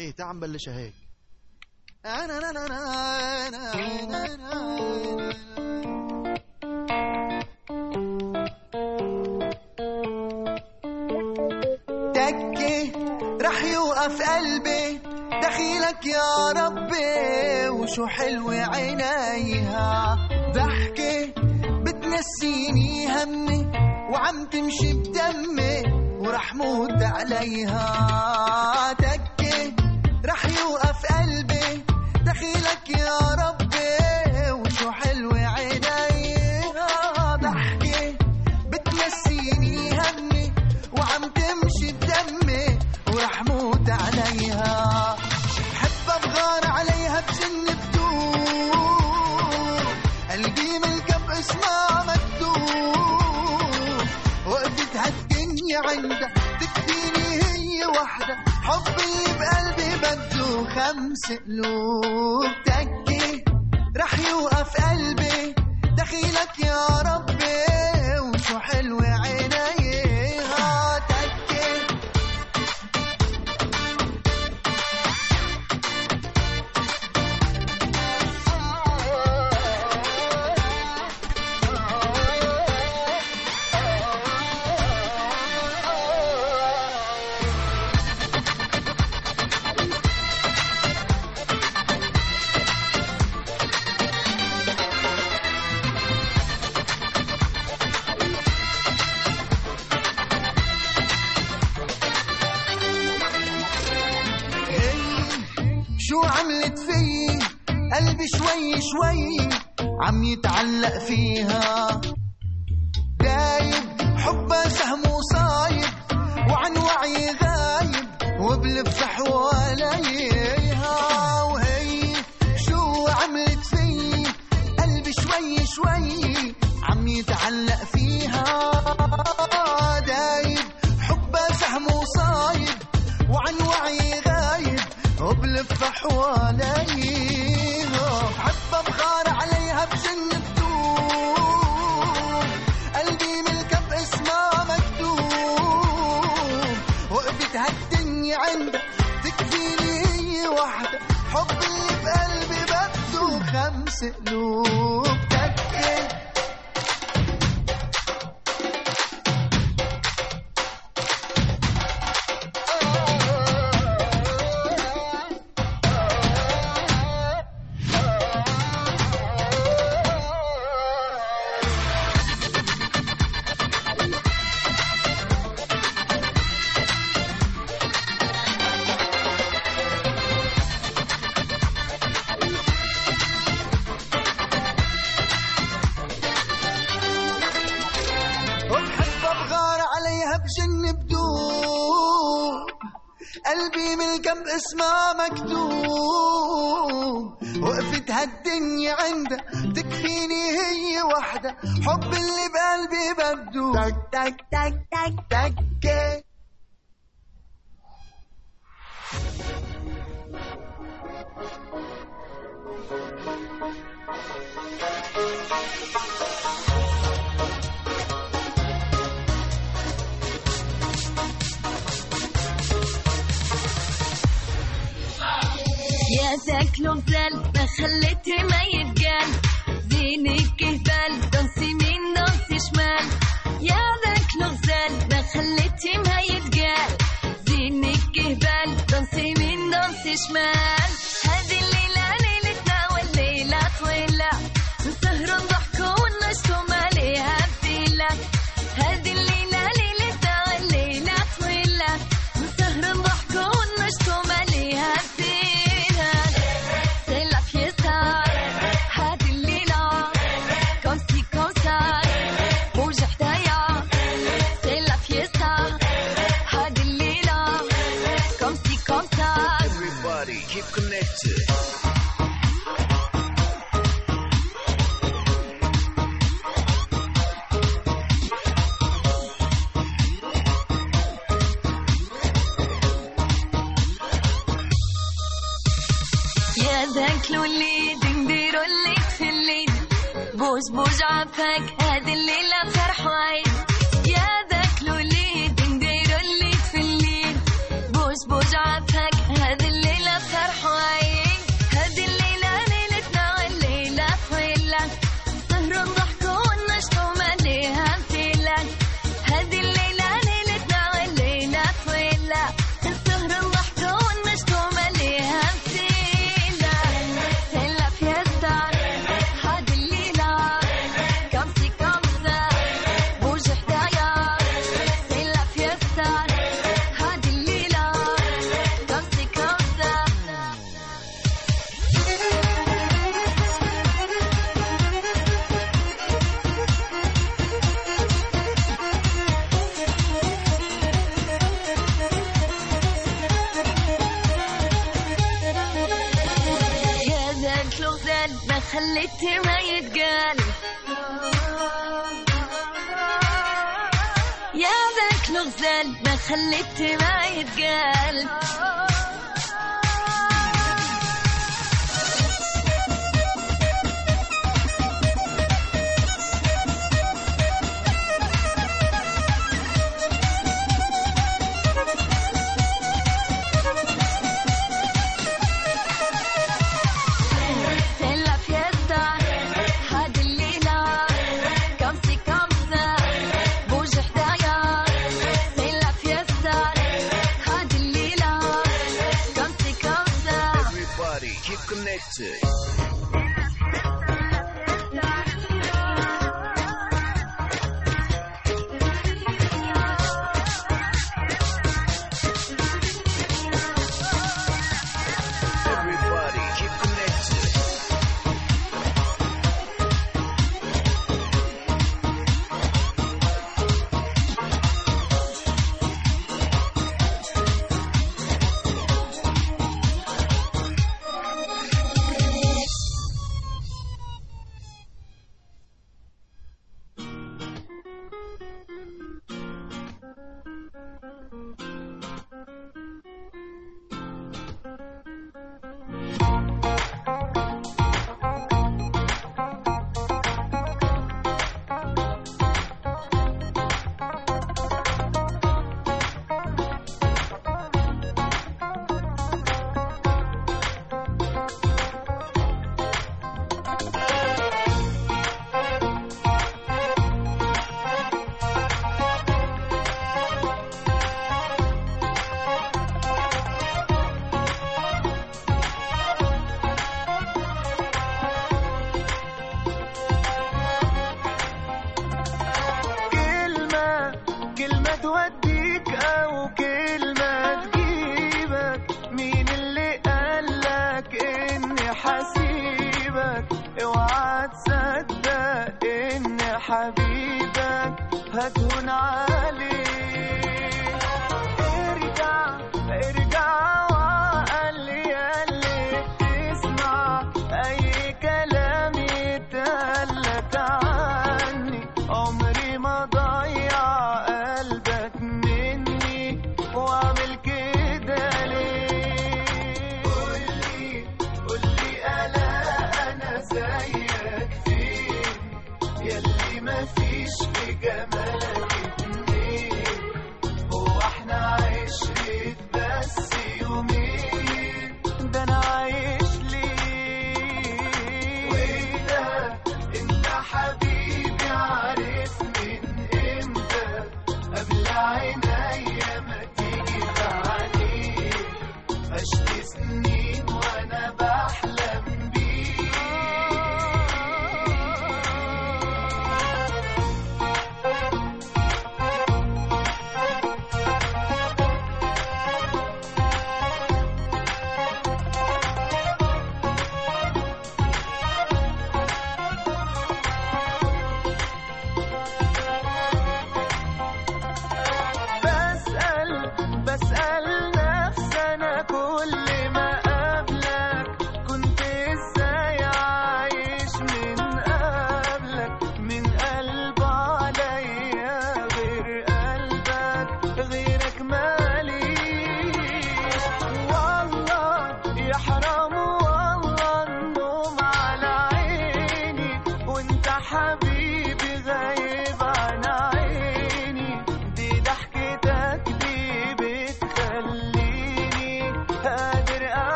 إيه تعال نبلشها هيك. أنا- أنا- أنا- أنا- أنا- أنا- تكي رح يوقف قلبي. دخيلك يا ربي وشو حلوة عينيها. ضحكة بتنسيني همي وعم تمشي بدمي ورح موت عليها. تكي رح يوقف قلبي. دخيلك يا ربي. وشو حلوة عينيها ضحكة بتنسيني همي. وعم تمشي بدمي. ورح موت عليها. بحب أبغار عليها بجن بدون قلبي ملكب اسمها مكتوب وقفت هالدنيا عندها. تكفيني هي وحدة حب اللي بقلبي. بده خمس قلوب تكي رح يوقف قلبي دخيلك يا ربي. شوي عم يتعلق فيها. دايب حبها سهم وصايب وعن وعي غايب وبلف حواليها وهي شو عملت في قلبي شوي شوي عم يتعلق فيها. دايب حبها سهم وصايب وعن وعي غايب وبلف حواليها هالدنيا عندها تكفيني هي وحدة حب اللي بقلبي بده خمس قلوب. مكتوب. وقفت هالدنيا عندها تكفيني هي وحدة حب اللي بقلبي بده. تك تك تك تك تك. يا ذاك الغزال ما خليتي ما يتقال. زينك كهبال دانسي مين دانسي شمال. يا ذاك الغزال ما خليتي ما يتقال. زينك كهبال دانسي مين دانسي شمال. بوج بوج عفاك هذه الليلة فرح وعيد يا ذاك الوليد قلب يا ذاك لغز ما خليت ما يتقال. है गुना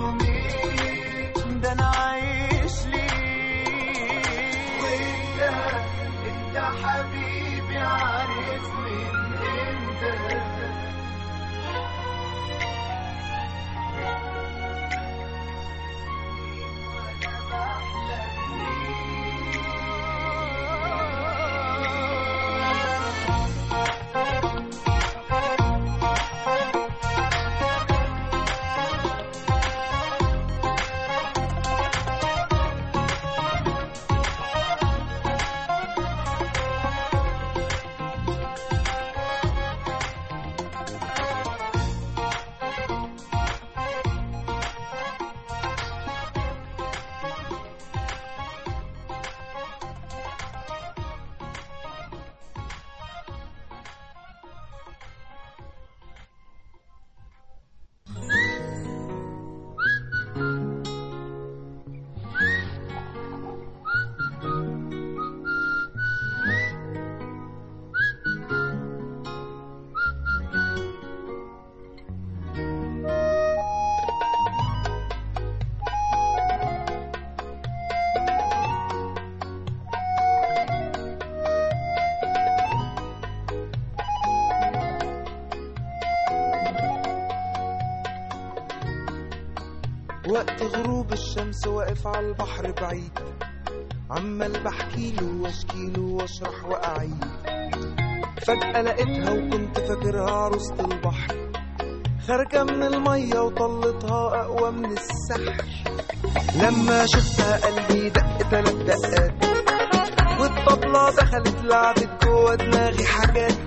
me. وقت غروب الشمس واقف على البحر بعيد. عمال بحكيله واشكيله واشرح وأعيد. فجأة لقيتها وكنت فاكرها عروسة البحر. خارجة من المية وطلتها أقوى من السحر. لما شفتها قلبي دق تلات دقات. والطبلة دخلت لعبت جوا دماغي حاجات.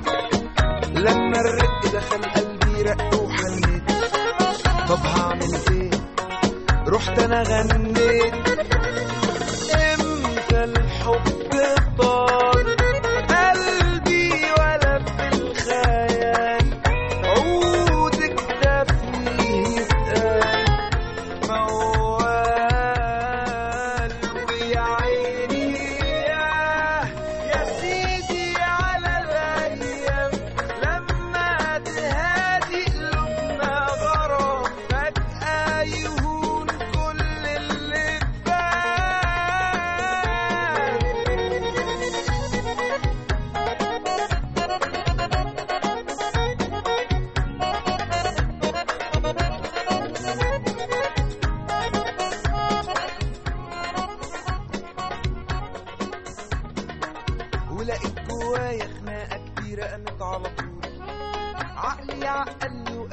لما الرق دخل قلبي رق رحت أنا غنيت. إمتى الحب طال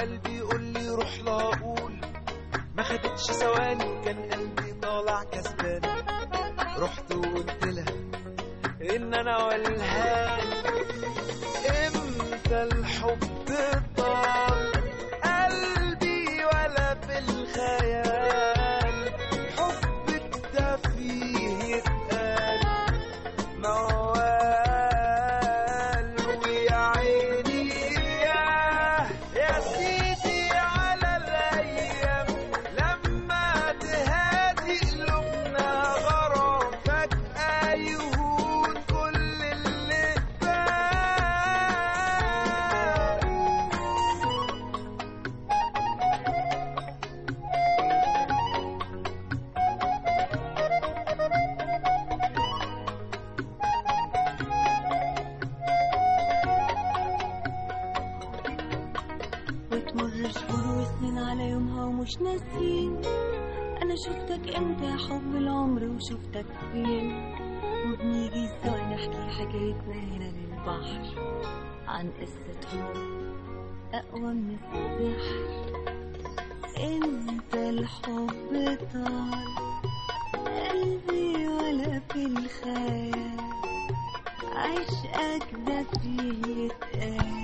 وقلبي يقول لي روح لا أقول ما خدتش ثواني كان قلبي طالع كسبان. رحت وقلت لها إن أنا والهان وتمر شهور وسنين على يومها ومش ناسين أنا شفتك إمتى يا حب العمر وشفتك فين؟ وبنيجي سوا نحكي حكايتنا هنا للبحر عن قصة حب. أقوى من السحر انت الحب طال؟ قلبي ولا في الخيال. عشقك ده فيه يتقال.